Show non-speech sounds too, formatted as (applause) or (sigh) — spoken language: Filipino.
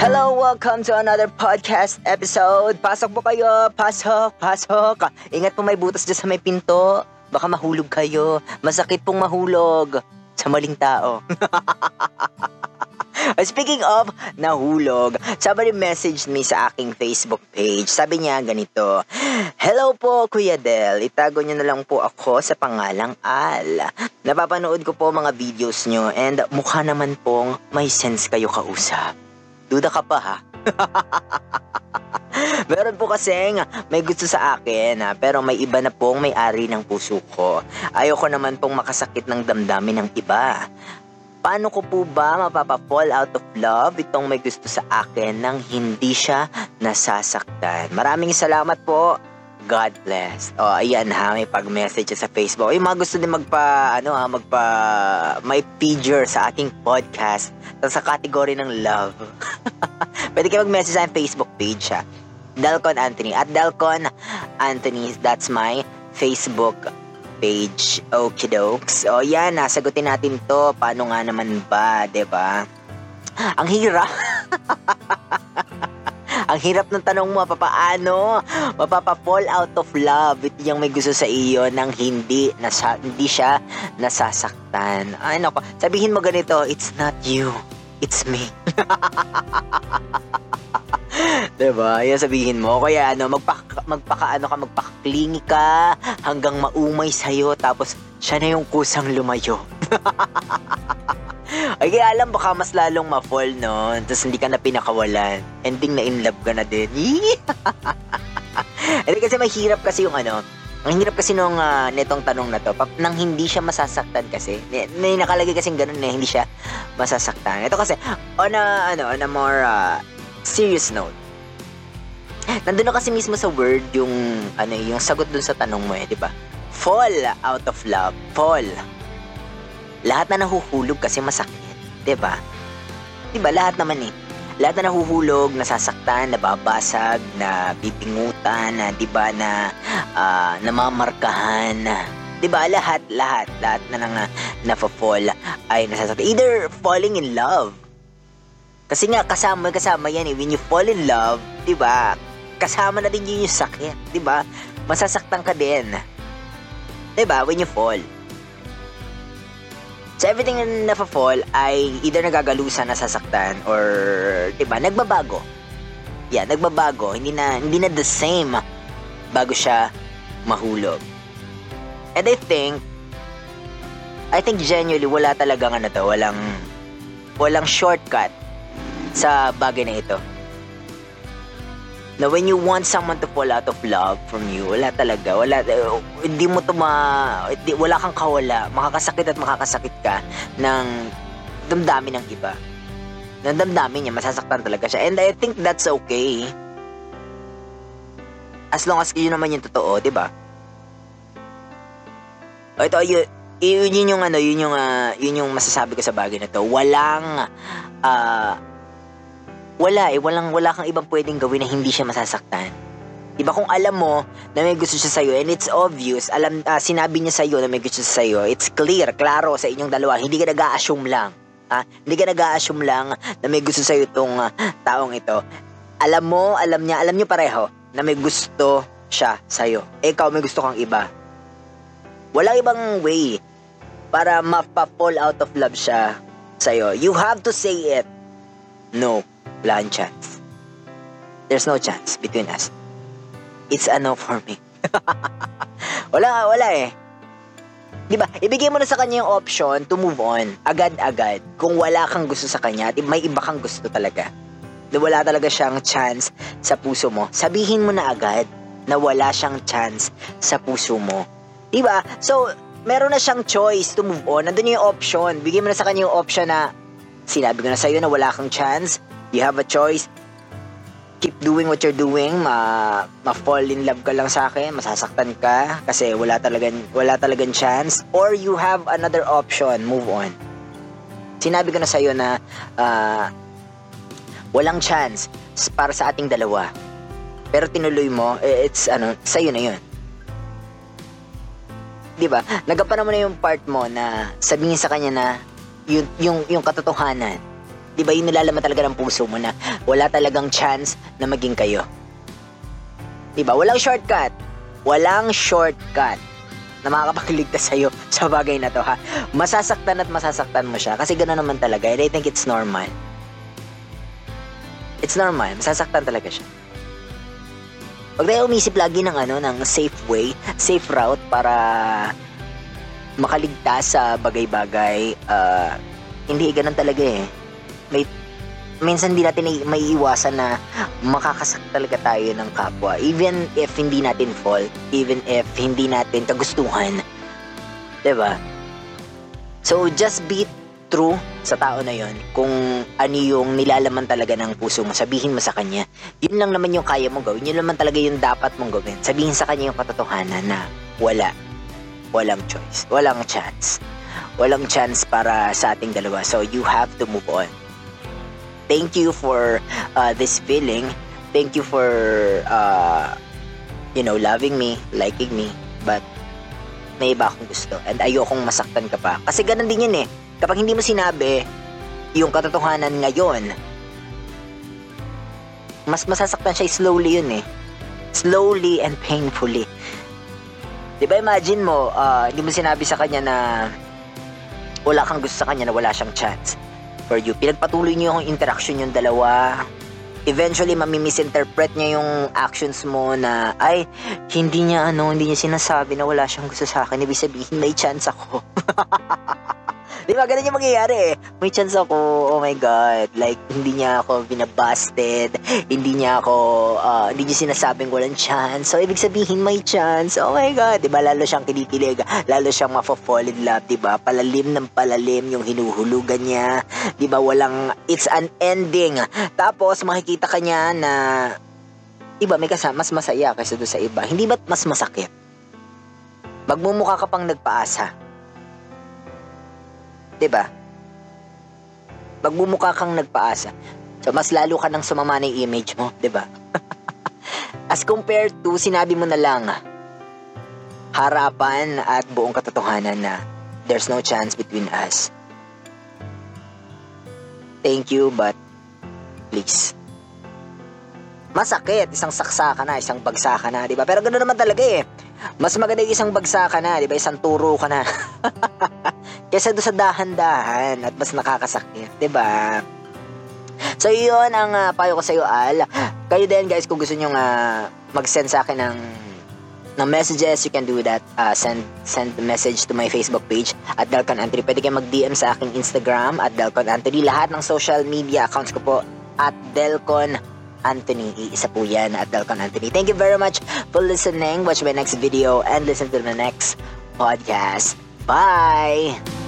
Hello, welcome to another podcast episode. Pasok po kayo, pasok, pasok. Ingat po may butas dyan sa may pinto. Baka mahulog kayo. Masakit pong mahulog sa maling tao. (laughs) Speaking of nahulog, somebody messaged me sa aking Facebook page. Sabi niya ganito, Hello po Kuya Del, itago niyo na lang po ako sa pangalang Al. Napapanood ko po mga videos niyo and mukha naman pong may sense kayo kausap. Duda ka pa ha? (laughs) Meron po kasing may gusto sa akin ha, pero may iba na pong may-ari ng puso ko. Ayoko naman pong makasakit ng damdamin ng iba. Paano ko po ba mapapa-fall out of love itong may gusto sa akin nang hindi siya nasasaktan? Maraming salamat po. God bless. O, oh, ayan ha, may pag-message sa Facebook. Yung mga gusto din magpa, ano ha, magpa, may picture sa aking podcast sa category ng love. (laughs) Pwede kayo mag-message sa Facebook page ha. Dalcon Anthony. At Dalcon Anthony, that's my Facebook page. Okay, dokes. O yan, nasagutin natin to. Paano nga naman ba, ba? Ang hirap. (laughs) Ang hirap ng tanong mo, papaano mapapa-fall out of love with yung may gusto sa iyo nang hindi nasa, hindi siya nasasaktan. Ay nako, sabihin mo ganito, it's not you, it's me. (laughs) 'Di ba? Yan sabihin mo. Kaya ano, magpaka, magpaka ano ka, magpaklingi ka hanggang maumay sa iyo tapos siya na yung kusang lumayo. (laughs) Ay, kaya alam, baka mas lalong ma-fall, no? Tapos hindi ka na pinakawalan. Ending na in love ka na din. (laughs) Hindi kasi mahirap kasi yung ano, ang hirap kasi nung uh, netong tanong na to, nang hindi siya masasaktan kasi, may nakalagay kasing ganun na hindi siya masasaktan. Ito kasi, on a, ano, on a more uh, serious note, nandun na kasi mismo sa word yung, ano, yung sagot dun sa tanong mo eh, di ba? Fall out of love. Fall lahat na nahuhulog kasi masakit, 'di ba? 'Di ba lahat naman eh. Lahat na nahuhulog, nasasaktan, nababasag, na bibingutan, na 'di ba na uh, namamarkahan, 'di ba? Lahat, lahat, lahat na nang uh, nafa-fall ay nasasaktan. Either falling in love. Kasi nga kasama kasama 'yan eh when you fall in love, 'di ba? Kasama na din yun yung sakit, 'di ba? Masasaktan ka din. 'Di ba? When you fall. So everything na nafa-fall ay either nagagalusan, nasasaktan, or, di ba, nagbabago. Yeah, nagbabago. Hindi na, hindi na the same bago siya mahulog. And I think, I think genuinely wala talagang ano to, walang, walang shortcut sa bagay na ito na when you want someone to fall out of love from you, wala talaga, wala, uh, hindi mo to ma, hindi, wala kang kawala, makakasakit at makakasakit ka ng damdamin ng iba. Ng damdamin niya, masasaktan talaga siya. And I think that's okay. As long as yun naman yung totoo, di ba? Ito, yun, yun, yun yung ano, yun yung, uh, yun yung masasabi ko sa bagay na to. Walang, uh, wala eh, walang, wala kang ibang pwedeng gawin na hindi siya masasaktan. Diba kung alam mo na may gusto siya sa'yo and it's obvious, alam, uh, sinabi niya sa'yo na may gusto siya sa'yo, it's clear, klaro sa inyong dalawa, hindi ka nag-a-assume lang. Ha? Hindi ka nag-a-assume lang na may gusto sa'yo itong uh, taong ito. Alam mo, alam niya, alam niyo pareho na may gusto siya sa'yo. Ikaw may gusto kang iba. Walang ibang way para mapa-fall out of love siya sa'yo. You have to say it. No. Wala chance. There's no chance between us. It's a no for me. (laughs) wala, wala eh. Di ba? Ibigay mo na sa kanya yung option to move on. Agad-agad. Kung wala kang gusto sa kanya, may iba kang gusto talaga. Na wala talaga siyang chance sa puso mo. Sabihin mo na agad na wala siyang chance sa puso mo. Di ba? So, meron na siyang choice to move on. Nandun yung option. Bigay mo na sa kanya yung option na sinabi ko na sa'yo na wala kang chance you have a choice. Keep doing what you're doing, ma, ma-fall in love ka lang sa akin, masasaktan ka kasi wala talagang wala talagang chance or you have another option, move on. Sinabi ko na sa iyo na uh, walang chance para sa ating dalawa. Pero tinuloy mo, eh, it's ano, sa iyo na 'yun. 'Di ba? Nagapan mo na yung part mo na sabihin sa kanya na yung yung yung katotohanan 'Di ba yung nilalaman talaga ng puso mo na wala talagang chance na maging kayo. Di ba? Walang shortcut. Walang shortcut na makakapagligtas sa'yo (laughs) sa bagay na to ha. Masasaktan at masasaktan mo siya kasi gano'n naman talaga and I think it's normal. It's normal. Masasaktan talaga siya. Huwag tayo umisip lagi ng ano, ng safe way, safe route para makaligtas sa bagay-bagay. Ah, hindi ganun talaga eh. May minsan hindi natin may- iwasan na makakasak talaga tayo ng kapwa. Even if hindi natin fault, even if hindi natin kagustuhan. 'Di ba? So just be true sa tao na yon kung ano yung nilalaman talaga ng puso mo, sabihin mo sa kanya. Yun lang naman yung kaya mong gawin. Yun naman talaga yung dapat mong gawin. Sabihin sa kanya yung katotohanan na wala. Walang choice. Walang chance. Walang chance para sa ating dalawa. So you have to move on. Thank you for uh, this feeling. Thank you for uh, you know, loving me, liking me. But may iba akong gusto. And ayokong masaktan ka pa. Kasi ganun din yun eh. Kapag hindi mo sinabi yung katotohanan ngayon, mas masasaktan siya slowly yun eh. Slowly and painfully. Di ba imagine mo, ah, hindi mo sinabi sa kanya na wala kang gusto sa kanya na wala siyang chance for you. Pinagpatuloy niyo yung interaction yung dalawa. Eventually, mamimisinterpret niya yung actions mo na, ay, hindi niya ano, hindi niya sinasabi na wala siyang gusto sa akin. Ibig sabihin, may chance ako. (laughs) Di ba? Ganun yung mangyayari eh. May chance ako, oh my God. Like, hindi niya ako binabasted. Hindi niya ako, ah, hindi niya sinasabing walang chance. So, ibig sabihin, may chance. Oh my God. Di ba? Lalo siyang kinikilig. Lalo siyang mafo-fall in love. Di ba? Palalim ng palalim yung hinuhulugan niya. Di ba? Walang, it's an ending. Tapos, makikita ka niya na, iba, may kasama, mas masaya kaysa doon sa iba. Hindi ba't mas masakit? Magmumukha ka pang nagpaasa. 'Di ba? Magmumukha kang nagpaasa. So mas lalo ka nang sumama ng image mo, 'di ba? (laughs) As compared to sinabi mo na lang harapan at buong katotohanan na there's no chance between us. Thank you but please. Masakit, isang saksa ka na, isang bagsa ka na, 'di ba? Pero ganoon naman talaga eh. Mas maganda yung isang bagsa ka na, 'di ba? Isang turo ka na. (laughs) Kesa doon sa dahan-dahan at mas nakakasakit, 'di ba? So yun ang ah, payo ko sa iyo Al. Kayo din guys kung gusto niyo uh, mag-send sa akin ng ng messages, you can do that. Uh, send send the message to my Facebook page at Dalcon Anthony. Pwede kayo mag-DM sa aking Instagram at Dalcon Anthony. Lahat ng social media accounts ko po at Delcon Anthony. Isa po yan at Dalcon Anthony. Thank you very much for listening. Watch my next video and listen to the next podcast. Bye!